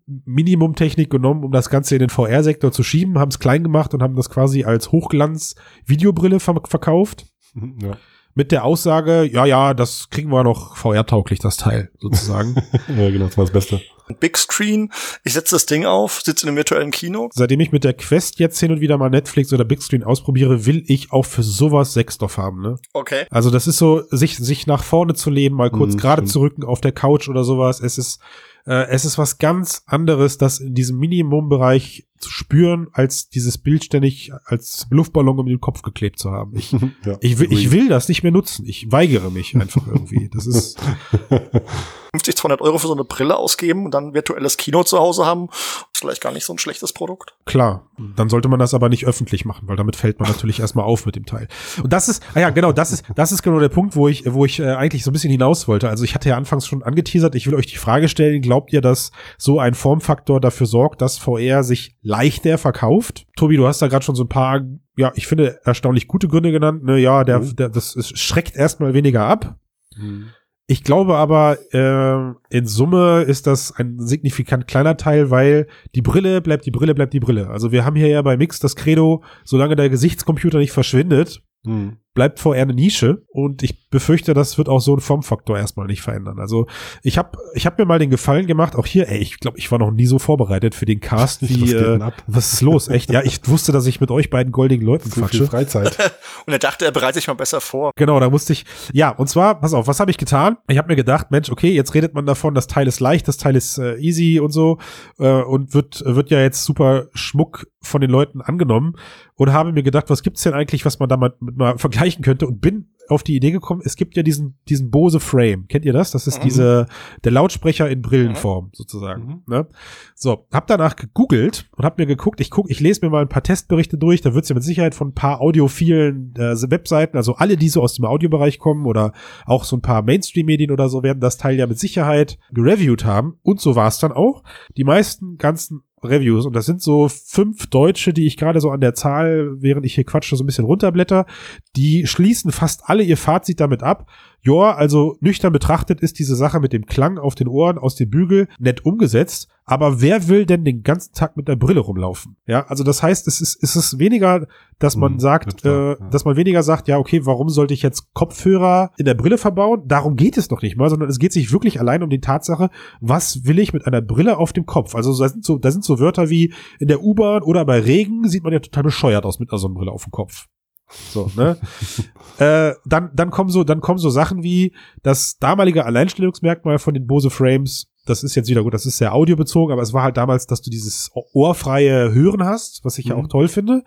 Minimum-Technik genommen, um das Ganze in den VR-Sektor zu schieben, haben es klein gemacht und haben das quasi als Hochglanz-Videobrille ver verkauft. ja. Mit der Aussage, ja, ja, das kriegen wir noch VR-tauglich, das Teil, sozusagen. ja, genau, das war das Beste. Big Screen. Ich setze das Ding auf, sitze in einem virtuellen Kino. Seitdem ich mit der Quest jetzt hin und wieder mal Netflix oder Big Screen ausprobiere, will ich auch für sowas Sechsstoff haben, ne? Okay. Also das ist so, sich, sich nach vorne zu lehnen, mal kurz Mhm, gerade zu rücken auf der Couch oder sowas. Es ist, äh, es ist was ganz anderes, das in diesem Minimumbereich zu spüren, als dieses Bild ständig als Luftballon um den Kopf geklebt zu haben. Ich, ja. ich, will, ich will das nicht mehr nutzen. Ich weigere mich einfach irgendwie. Das ist, 50, 200 Euro für so eine Brille ausgeben und dann virtuelles Kino zu Hause haben. Ist vielleicht gar nicht so ein schlechtes Produkt. Klar, dann sollte man das aber nicht öffentlich machen, weil damit fällt man natürlich erstmal auf mit dem Teil. Und das ist, ah ja, genau, das ist, das ist genau der Punkt, wo ich, wo ich äh, eigentlich so ein bisschen hinaus wollte. Also ich hatte ja anfangs schon angeteasert, ich will euch die Frage stellen, glaubt ihr, dass so ein Formfaktor dafür sorgt, dass VR sich leichter verkauft? Tobi, du hast da gerade schon so ein paar, ja, ich finde, erstaunlich gute Gründe genannt. Ne, ja, der, Mhm. der, das es schreckt erstmal weniger ab. Mhm. Ich glaube aber, äh, in Summe ist das ein signifikant kleiner Teil, weil die Brille bleibt die Brille, bleibt die Brille. Also wir haben hier ja bei Mix das Credo, solange der Gesichtscomputer nicht verschwindet, Mhm. Bleibt VR eine Nische und ich befürchte, das wird auch so ein Formfaktor erstmal nicht verändern. Also ich habe ich hab mir mal den Gefallen gemacht, auch hier, ey, ich glaube, ich war noch nie so vorbereitet für den Cast wie, Was geht denn äh, was ist los? Echt? Ja, ich wusste, dass ich mit euch beiden goldigen Leuten Zu viel quatsche. Freizeit. Und er dachte, er bereitet sich mal besser vor. Genau, da musste ich, ja, und zwar, pass auf, was habe ich getan? Ich habe mir gedacht, Mensch, okay, jetzt redet man davon, das Teil ist leicht, das Teil ist äh, easy und so äh, und wird, wird ja jetzt super Schmuck von den Leuten angenommen und habe mir gedacht, was gibt's denn eigentlich, was man da mal, mit mal vergleichen könnte und bin auf die Idee gekommen, es gibt ja diesen, diesen Bose Frame. Kennt ihr das? Das ist Mhm. diese, der Lautsprecher in Brillenform sozusagen. Mhm. Ne? So, hab danach gegoogelt und hab mir geguckt, ich guck, ich lese mir mal ein paar Testberichte durch, da wird's ja mit Sicherheit von ein paar audiophilen äh, Webseiten, also alle, die so aus dem Audiobereich kommen oder auch so ein paar Mainstream-Medien oder so, werden das Teil ja mit Sicherheit gereviewt haben. Und so war's dann auch. Die meisten ganzen Reviews, und das sind so fünf Deutsche, die ich gerade so an der Zahl, während ich hier quatsche, so ein bisschen runterblätter, die schließen fast alle ihr Fazit damit ab. Ja, also nüchtern betrachtet ist diese Sache mit dem Klang auf den Ohren aus dem Bügel nett umgesetzt, aber wer will denn den ganzen Tag mit der Brille rumlaufen? Ja, also das heißt, es ist, es ist weniger, dass man Mhm, sagt, äh, ja. dass man weniger sagt, ja, okay, warum sollte ich jetzt Kopfhörer in der Brille verbauen? Darum geht es noch nicht mal, sondern es geht sich wirklich allein um die Tatsache, was will ich mit einer Brille auf dem Kopf? Also da sind so, da sind so Wörter wie in der U-Bahn oder bei Regen sieht man ja total bescheuert aus mit einer Sonnenbrille auf dem Kopf. So, ne? äh, dann, dann kommen so, dann kommen so Sachen wie das damalige Alleinstellungsmerkmal von den Bose Frames. Das ist jetzt wieder gut, das ist sehr audiobezogen, aber es war halt damals, dass du dieses ohrfreie Hören hast, was ich ja Mhm. auch toll finde.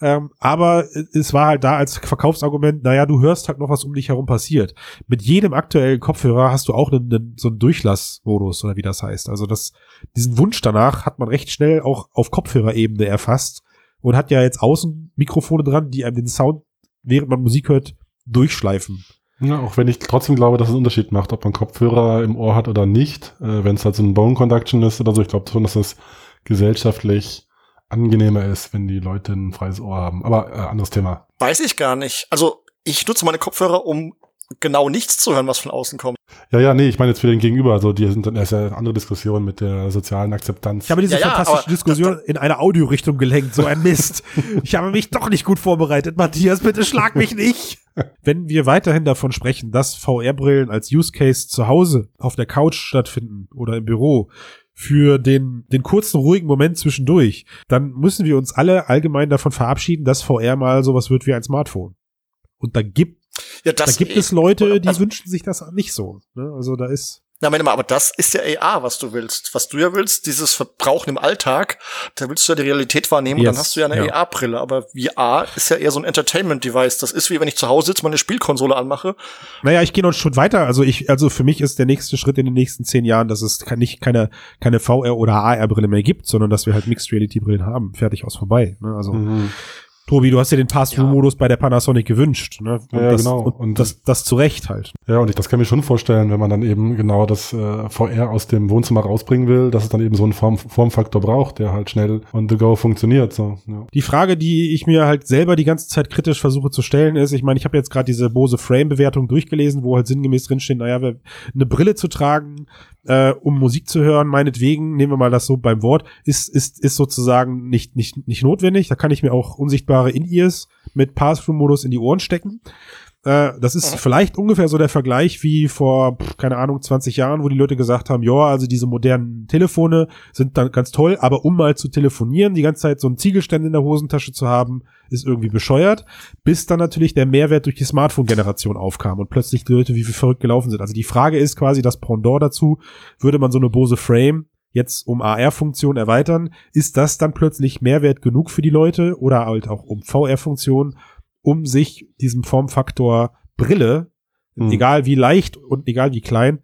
Ähm, aber es war halt da als Verkaufsargument, naja, du hörst halt noch, was um dich herum passiert. Mit jedem aktuellen Kopfhörer hast du auch einen, einen, so einen Durchlassmodus oder wie das heißt. Also das, diesen Wunsch danach hat man recht schnell auch auf Kopfhörerebene erfasst und hat ja jetzt außen Mikrofone dran, die einem den Sound, während man Musik hört, durchschleifen. Ja, auch wenn ich trotzdem glaube, dass es einen Unterschied macht, ob man Kopfhörer im Ohr hat oder nicht. Äh, wenn es halt so ein Bone Conduction ist oder so, ich glaube schon, dass das gesellschaftlich angenehmer ist, wenn die Leute ein freies Ohr haben. Aber äh, anderes Thema. Weiß ich gar nicht. Also, ich nutze meine Kopfhörer, um genau nichts zu hören, was von außen kommt. Ja, ja, nee, ich meine jetzt für den Gegenüber. Also die sind dann erst ja eine andere Diskussion mit der sozialen Akzeptanz. Ich habe diese Ja, ja, fantastische aber Diskussion in eine Audiorichtung gelenkt, so ein Mist. ich habe mich doch nicht gut vorbereitet, Matthias, bitte schlag mich nicht. Wenn wir weiterhin davon sprechen, dass VR-Brillen als Use Case zu Hause auf der Couch stattfinden oder im Büro, für den, den kurzen, ruhigen Moment zwischendurch, dann müssen wir uns alle allgemein davon verabschieden, dass VR mal sowas wird wie ein Smartphone. Und da gibt, Ja, da das gibt eh- es Leute, die also- wünschen sich das nicht so. Ne? Also da ist, Na, meine mal, aber das ist ja AR, was du willst. Was du ja willst, dieses Verbrauchen im Alltag, da willst du ja die Realität wahrnehmen, Yes, dann hast du ja eine ja. AR-Brille. Aber VR ist ja eher so ein Entertainment-Device. Das ist wie wenn ich zu Hause sitze, meine Spielkonsole anmache. naja, ich gehe noch einen Schritt weiter. Also ich, also für mich ist der nächste Schritt in den nächsten zehn Jahren, dass es nicht keine, keine VR oder AR-Brille mehr gibt, sondern dass wir halt Mixed Reality-Brillen haben. Fertig aus vorbei. Ne? Also Mhm. Tobi, du hast dir den Pass-Through-Modus bei der Panasonic gewünscht. Ne? Und Ja, das, genau. Und, Und- das, das zu Recht halt. Ja, und ich, das kann ich mir schon vorstellen, wenn man dann eben genau das äh, VR aus dem Wohnzimmer rausbringen will, dass es dann eben so einen Form, Formfaktor braucht, der halt schnell on the go funktioniert. So, ja. Die Frage, die ich mir halt selber die ganze Zeit kritisch versuche zu stellen, ist, ich meine, ich habe jetzt gerade diese Bose Frame-Bewertung durchgelesen, wo halt sinngemäß drinsteht, naja, wer- eine Brille zu tragen, äh, um Musik zu hören, meinetwegen, nehmen wir mal das so beim Wort, ist, ist, ist sozusagen nicht, nicht, nicht notwendig. Da kann ich mir auch unsichtbare In-Ears mit Pass-Through-Modus in die Ohren stecken. Äh, das ist Mhm. vielleicht ungefähr so der Vergleich wie vor, keine Ahnung, 20 Jahren, wo die Leute gesagt haben, ja, also diese modernen Telefone sind dann ganz toll, aber um mal zu telefonieren, die ganze Zeit so einen Ziegelstein in der Hosentasche zu haben, ist irgendwie bescheuert, bis dann natürlich der Mehrwert durch die Smartphone-Generation aufkam und plötzlich die Leute wie viel verrückt gelaufen sind. Also die Frage ist quasi das Pendant dazu, würde man so eine Bose Frame jetzt um AR-Funktion erweitern, ist das dann plötzlich Mehrwert genug für die Leute oder halt auch um VR-Funktion, um sich diesem Formfaktor Brille, Hm. egal wie leicht und egal wie klein,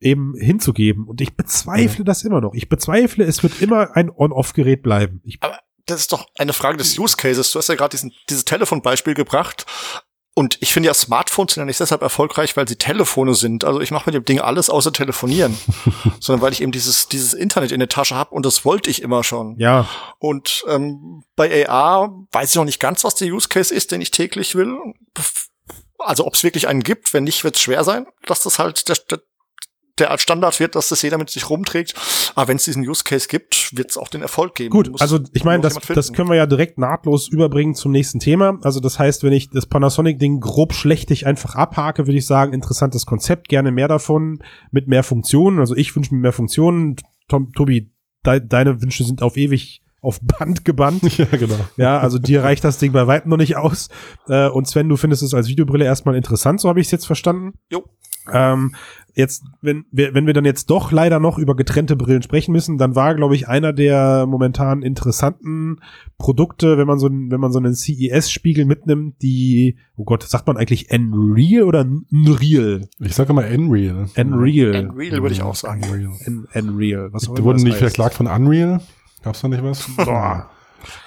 eben hinzugeben. Und ich bezweifle das immer noch. Ich bezweifle, es wird immer ein On-Off-Gerät bleiben. Ich, Das ist doch eine Frage des Use Cases. Du hast ja gerade diesen, dieses Telefonbeispiel gebracht. Und ich finde ja, Smartphones sind ja nicht deshalb erfolgreich, weil sie Telefone sind. Also ich mache mit dem Ding alles außer telefonieren. sondern weil ich eben dieses, dieses Internet in der Tasche habe und das wollte ich immer schon. ja, Und ähm, bei AR weiß ich noch nicht ganz, was der Use Case ist, den ich täglich will. Also ob es wirklich einen gibt, wenn nicht, wird es schwer sein, dass das halt der, der, der als Standard wird, dass das jeder mit sich rumträgt. Aber wenn es diesen Use Case gibt, wird es auch den Erfolg geben. Gut, Muss also ich meine, das, das können wir ja direkt nahtlos überbringen zum nächsten Thema. Also das heißt, wenn ich das Panasonic-Ding grob schlechtig einfach abhake, würde ich sagen, interessantes Konzept, gerne mehr davon, mit mehr Funktionen. Also ich wünsche mir mehr Funktionen. Tom, Tobi, de deine Wünsche sind auf ewig auf Band gebannt. ja, genau. Ja, also dir reicht das Ding bei weitem noch nicht aus. Äh, und Sven, du findest es als Videobrille erstmal interessant, so habe ich es jetzt verstanden. Jo. Ähm, jetzt, wenn wir, wenn wir dann jetzt doch leider noch über getrennte Brillen sprechen müssen, dann war, glaube ich, einer der momentan interessanten Produkte, wenn man so, wenn man so einen CES-Spiegel mitnimmt, die, oh Gott, sagt man eigentlich Unreal oder Unreal? Ich sage immer Unreal. Unreal. Unreal würde ich auch sagen. Unreal. Un- Unreal. Was auch Die wurden das nicht heißt. verklagt von Unreal? Gab's da nicht was? Boah.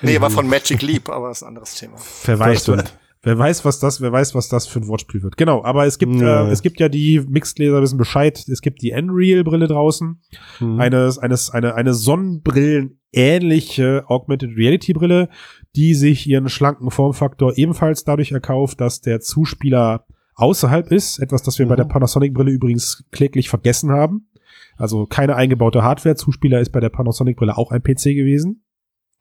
Nee, war von Magic Leap, aber ist ein anderes Thema. Das stimmt. Wer weiß, was das, wer weiß, was das für ein Wortspiel wird. Genau, aber es gibt, Ja. äh, es gibt ja die Mixed-Leser wissen Bescheid. Es gibt die Unreal-Brille draußen. Mhm. Eines, eines, eine, eine Sonnenbrillen-ähnliche Augmented Reality-Brille, die sich ihren schlanken Formfaktor ebenfalls dadurch erkauft, dass der Zuspieler außerhalb ist. Etwas, das wir bei Mhm. der Panasonic-Brille übrigens kläglich vergessen haben. Also keine eingebaute Hardware. Zuspieler ist bei der Panasonic-Brille auch ein PC gewesen.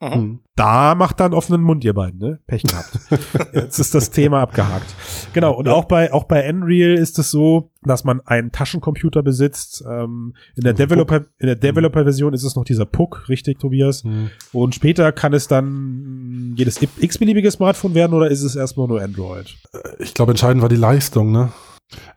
Mhm. Mhm. Da macht dann offenen Mund ihr beiden, ne? Pech gehabt. Jetzt ist das Thema abgehakt. Genau, und auch bei, auch bei Unreal ist es so, dass man einen Taschencomputer besitzt. Ähm, in der Also Developer, in der Developer-Version ist es noch dieser Puck, richtig, Tobias? Mhm. Und später kann es dann jedes x-beliebige Smartphone werden oder ist es erstmal nur Android? Ich glaube, entscheidend war die Leistung, ne?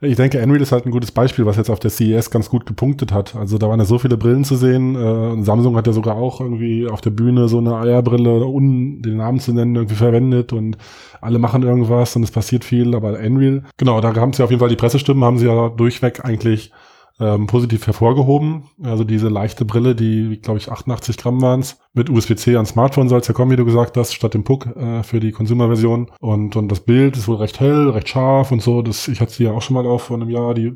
Ich denke, Unreal ist halt ein gutes Beispiel, was jetzt auf der CES ganz gut gepunktet hat. Also da waren ja so viele Brillen zu sehen. Äh, Samsung hat ja sogar auch irgendwie auf der Bühne so eine Eierbrille, um den Namen zu nennen, irgendwie verwendet und alle machen irgendwas und es passiert viel, aber Unreal, genau, da haben sie auf jeden Fall die Pressestimmen, haben sie ja durchweg eigentlich ähm, positiv hervorgehoben. Also diese leichte Brille, die, glaube ich, 88 Gramm waren es, mit USB-C an Smartphone soll es ja kommen, wie du gesagt hast, statt dem Puck äh, für die Consumer-Version. Und, und das Bild ist wohl recht hell, recht scharf und so. Das, ich hatte sie ja auch schon mal auf vor einem Jahr, die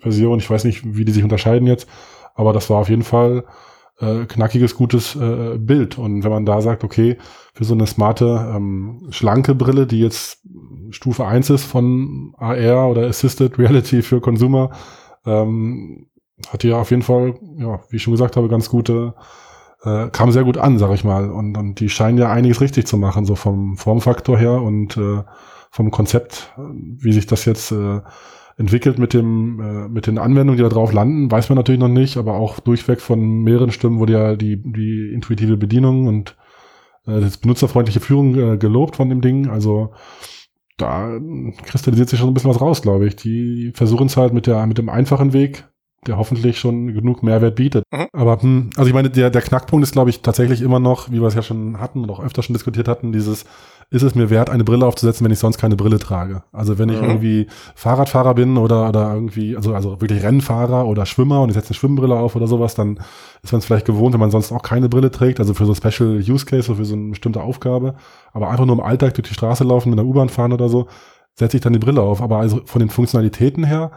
Version. Ich weiß nicht, wie die sich unterscheiden jetzt, aber das war auf jeden Fall äh, knackiges, gutes äh, Bild. Und wenn man da sagt, okay, für so eine smarte, ähm, schlanke Brille, die jetzt Stufe 1 ist von AR oder Assisted Reality für Consumer, ähm, hat ja auf jeden Fall, ja, wie ich schon gesagt habe, ganz gute, äh, kam sehr gut an, sag ich mal. Und, und die scheinen ja einiges richtig zu machen, so vom Formfaktor her und äh, vom Konzept, wie sich das jetzt äh, entwickelt mit dem äh, mit den Anwendungen, die da drauf landen, weiß man natürlich noch nicht, aber auch durchweg von mehreren Stimmen wurde ja die die intuitive Bedienung und äh, das benutzerfreundliche Führung äh, gelobt von dem Ding. Also da kristallisiert sich schon ein bisschen was raus, glaube ich. Die versuchen es halt mit der mit dem einfachen Weg der hoffentlich schon genug Mehrwert bietet. Mhm. Aber hm, also ich meine, der, der Knackpunkt ist, glaube ich, tatsächlich immer noch, wie wir es ja schon hatten und auch öfter schon diskutiert hatten, dieses, ist es mir wert, eine Brille aufzusetzen, wenn ich sonst keine Brille trage? Also wenn ich mhm. irgendwie Fahrradfahrer bin oder, oder irgendwie, also, also wirklich Rennfahrer oder Schwimmer und ich setze eine Schwimmbrille auf oder sowas, dann ist man es vielleicht gewohnt, wenn man sonst auch keine Brille trägt, also für so Special Use Case oder für so eine bestimmte Aufgabe, aber einfach nur im Alltag durch die Straße laufen, mit der U-Bahn fahren oder so, setze ich dann die Brille auf. Aber also von den Funktionalitäten her,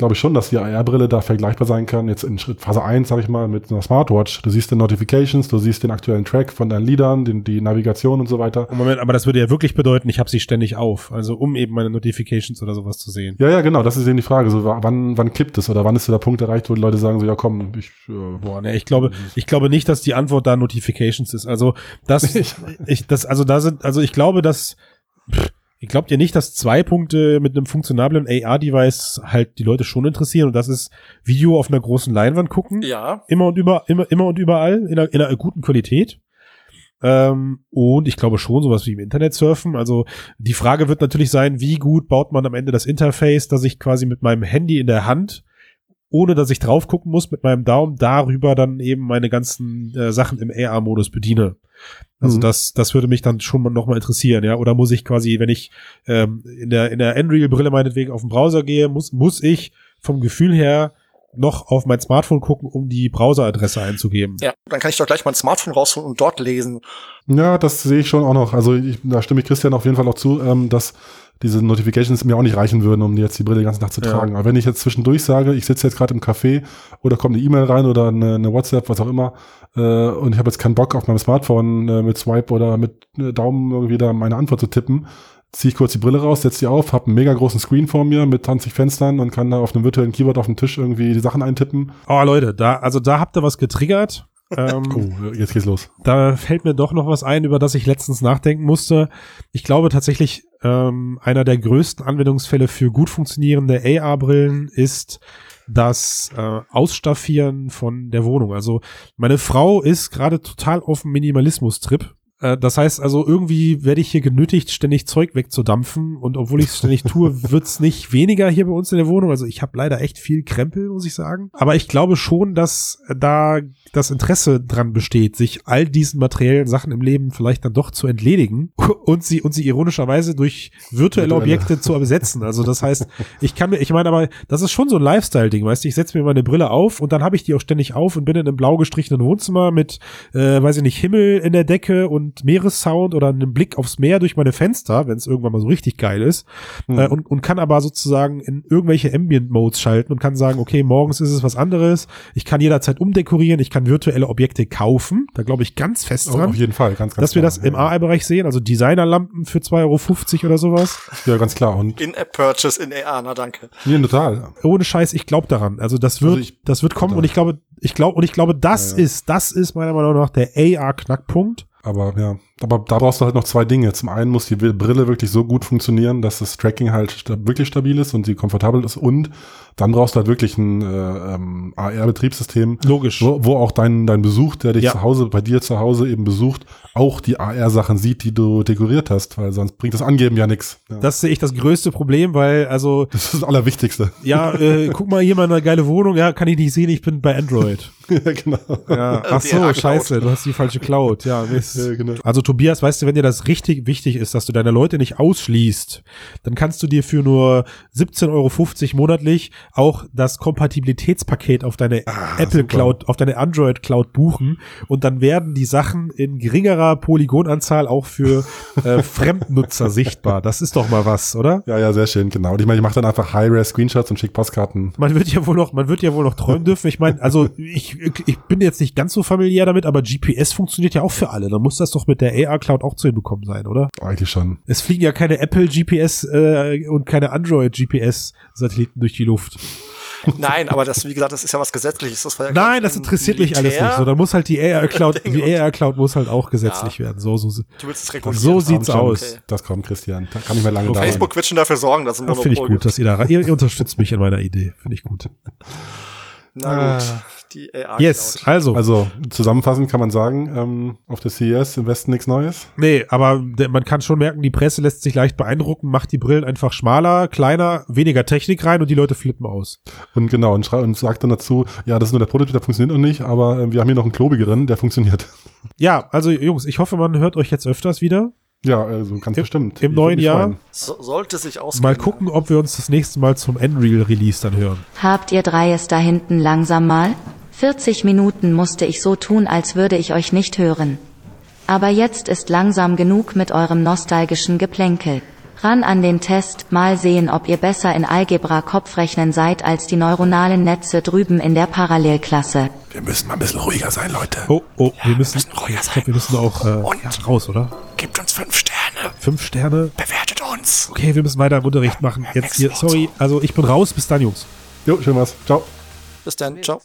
glaube ich schon, dass die AR-Brille da vergleichbar sein kann. Jetzt in Schritt Phase 1, sage ich mal, mit einer Smartwatch. Du siehst die Notifications, du siehst den aktuellen Track von deinen Liedern, den, die Navigation und so weiter. Moment, aber das würde ja wirklich bedeuten, ich habe sie ständig auf. Also um eben meine Notifications oder sowas zu sehen. Ja, ja, genau. Das ist eben die Frage. So, wann, wann kippt es oder wann ist der Punkt erreicht, wo die Leute sagen so, ja komm, ich, äh, boah, ne, ich glaube, ich glaube nicht, dass die Antwort da Notifications ist. Also das, ich, das, also da sind, also ich glaube, dass pff, Glaubt ihr nicht, dass zwei Punkte mit einem funktionablen AR-Device halt die Leute schon interessieren und das ist Video auf einer großen Leinwand gucken? Ja. Immer und über, immer, immer und überall in einer, in einer guten Qualität. Ähm, und ich glaube schon sowas wie im Internet surfen. Also die Frage wird natürlich sein, wie gut baut man am Ende das Interface, dass ich quasi mit meinem Handy in der Hand ohne dass ich drauf gucken muss, mit meinem Daumen darüber dann eben meine ganzen äh, Sachen im AR-Modus bediene. Also mhm. das, das würde mich dann schon noch mal interessieren, ja. Oder muss ich quasi, wenn ich ähm, in der in der Unreal-Brille meinetwegen auf den Browser gehe, muss muss ich vom Gefühl her noch auf mein Smartphone gucken, um die Browseradresse einzugeben. Ja, dann kann ich doch gleich mein Smartphone rausholen und dort lesen. Ja, das sehe ich schon auch noch. Also ich, da stimme ich Christian auf jeden Fall auch zu, ähm, dass diese Notifications mir auch nicht reichen würden, um jetzt die Brille die ganze Nacht zu ja. tragen. Aber wenn ich jetzt zwischendurch sage, ich sitze jetzt gerade im Café oder kommt eine E-Mail rein oder eine, eine, WhatsApp, was auch immer, äh, und ich habe jetzt keinen Bock auf meinem Smartphone äh, mit Swipe oder mit äh, Daumen irgendwie da meine Antwort zu tippen, ziehe ich kurz die Brille raus, setze die auf, habe einen mega großen Screen vor mir mit 20 Fenstern und kann da auf einem virtuellen Keyboard auf dem Tisch irgendwie die Sachen eintippen. Oh Leute, da also da habt ihr was getriggert. Ähm, oh, jetzt geht's los. Da fällt mir doch noch was ein, über das ich letztens nachdenken musste. Ich glaube tatsächlich, ähm, einer der größten Anwendungsfälle für gut funktionierende AR-Brillen ist das äh, Ausstaffieren von der Wohnung. Also meine Frau ist gerade total auf dem Minimalismus-Trip äh, das heißt also, irgendwie werde ich hier genötigt, ständig Zeug wegzudampfen. Und obwohl ich es ständig tue, wird's nicht weniger hier bei uns in der Wohnung. Also ich habe leider echt viel Krempel, muss ich sagen. Aber ich glaube schon, dass da das Interesse dran besteht, sich all diesen materiellen Sachen im Leben vielleicht dann doch zu entledigen und sie und sie ironischerweise durch virtuelle Objekte zu ersetzen. Also das heißt, ich kann mir, ich meine, aber das ist schon so ein Lifestyle-Ding, weißt du, ich setze mir meine Brille auf und dann habe ich die auch ständig auf und bin in einem blau gestrichenen Wohnzimmer mit, äh, weiß ich nicht, Himmel in der Decke und Meeressound oder einem Blick aufs Meer durch meine Fenster, wenn es irgendwann mal so richtig geil ist, mhm. äh, und, und kann aber sozusagen in irgendwelche Ambient-Modes schalten und kann sagen, okay, morgens ist es was anderes, ich kann jederzeit umdekorieren, ich kann virtuelle Objekte kaufen, da glaube ich ganz fest oh, dran. Oh, auf jeden Fall, ganz, ganz Dass klar. wir das im AI-Bereich sehen, also Designerlampen für 2,50 Euro oder sowas. Ja, ganz klar. Und In-App-Purchase in AR, na danke. Nee, total. Ohne Scheiß, ich glaube daran. Also das wird, also ich, das wird kommen total. und ich glaube, ich glaube, und ich glaube, das ja, ja. ist, das ist meiner Meinung nach der AR-Knackpunkt. Aber ja, aber da brauchst du halt noch zwei Dinge. Zum einen muss die Brille wirklich so gut funktionieren, dass das Tracking halt sta wirklich stabil ist und sie komfortabel ist. Und dann brauchst du halt wirklich ein äh, ähm, AR-Betriebssystem. Logisch. Wo, wo auch dein, dein Besuch, der dich ja. zu Hause, bei dir zu Hause eben besucht, auch die AR-Sachen sieht, die du dekoriert hast, weil sonst bringt das Angeben ja nichts. Ja. Das sehe ich das größte Problem, weil also. Das ist das Allerwichtigste. Ja, äh, guck mal hier mal eine geile Wohnung. Ja, kann ich nicht sehen, ich bin bei Android. ja, genau. Ja. Ach so, scheiße, du hast die falsche Cloud. Ja, Mist. Ja, genau. Also Tobias, weißt du, wenn dir das richtig wichtig ist, dass du deine Leute nicht ausschließt, dann kannst du dir für nur 17,50 Euro monatlich auch das Kompatibilitätspaket auf deine ah, Apple super. Cloud, auf deine Android Cloud buchen und dann werden die Sachen in geringerer Polygonanzahl auch für äh, Fremdnutzer sichtbar. Das ist doch mal was, oder? Ja, ja, sehr schön, genau. Und ich meine, ich mache dann einfach High-Res-Screenshots und schick Postkarten. Man wird ja wohl noch, man wird ja wohl noch träumen dürfen. Ich meine, also ich, ich bin jetzt nicht ganz so familiär damit, aber GPS funktioniert ja auch für alle. Dann muss das doch mit der AR Cloud auch zu hinbekommen sein, oder? Eigentlich schon. Es fliegen ja keine Apple GPS äh, und keine Android GPS Satelliten durch die Luft. Nein, aber das, wie gesagt, das ist ja was Gesetzliches. Das war ja, Nein, das interessiert mich alles nicht. So, da muss halt die AR Cloud, die AR Cloud muss halt auch gesetzlich Ja. werden. So, so, so. Du willst es regulieren. So sieht's schon. aus. Okay. Das kommt, Christian. Da kann ich mir lange Okay. dauern. Facebook wird schon dafür sorgen, dass es ein Das Monopol finde ich gut, gibt. dass ihr da, ihr, ihr unterstützt mich in meiner Idee. Finde ich gut. Na gut, Ah. die AR Yes, Cloud. also. Also zusammenfassend kann man sagen, ähm, auf der CES im Westen nichts Neues. Nee, aber man kann schon merken, die Presse lässt sich leicht beeindrucken, macht die Brillen einfach schmaler, kleiner, weniger Technik rein und die Leute flippen aus. Und genau, und, und sagt dann dazu, ja, das ist nur der Prototyp, der funktioniert noch nicht, aber äh, wir haben hier noch einen klobigeren, der funktioniert. Ja, also Jungs, ich hoffe, man hört euch jetzt öfters wieder. Ja, also ganz Im- bestimmt. im Ich neuen Jahr? So, sollte sich ausgehen. Mal gucken, ob wir uns das nächste Mal zum Unreal Release dann hören. Habt ihr drei es da hinten langsam mal? 40 Minuten musste ich so tun, als würde ich euch nicht hören. Aber jetzt ist langsam genug mit eurem nostalgischen Geplänkel. Ran an den Test, mal sehen, ob ihr besser in Algebra Kopfrechnen seid als die neuronalen Netze drüben in der Parallelklasse. Wir müssen mal ein bisschen ruhiger sein, Leute. Oh, oh, wir müssen, müssen ruhiger ich glaube, wir müssen auch äh, Und? ja, raus, oder? Gebt uns fünf Sterne. Fünf Sterne. Bewertet uns. Okay, wir müssen weiter im Unterricht machen. Jetzt hier, sorry, also ich bin raus. Bis dann, Jungs. Jo, schön was. Ciao. Bis dann. Ciao.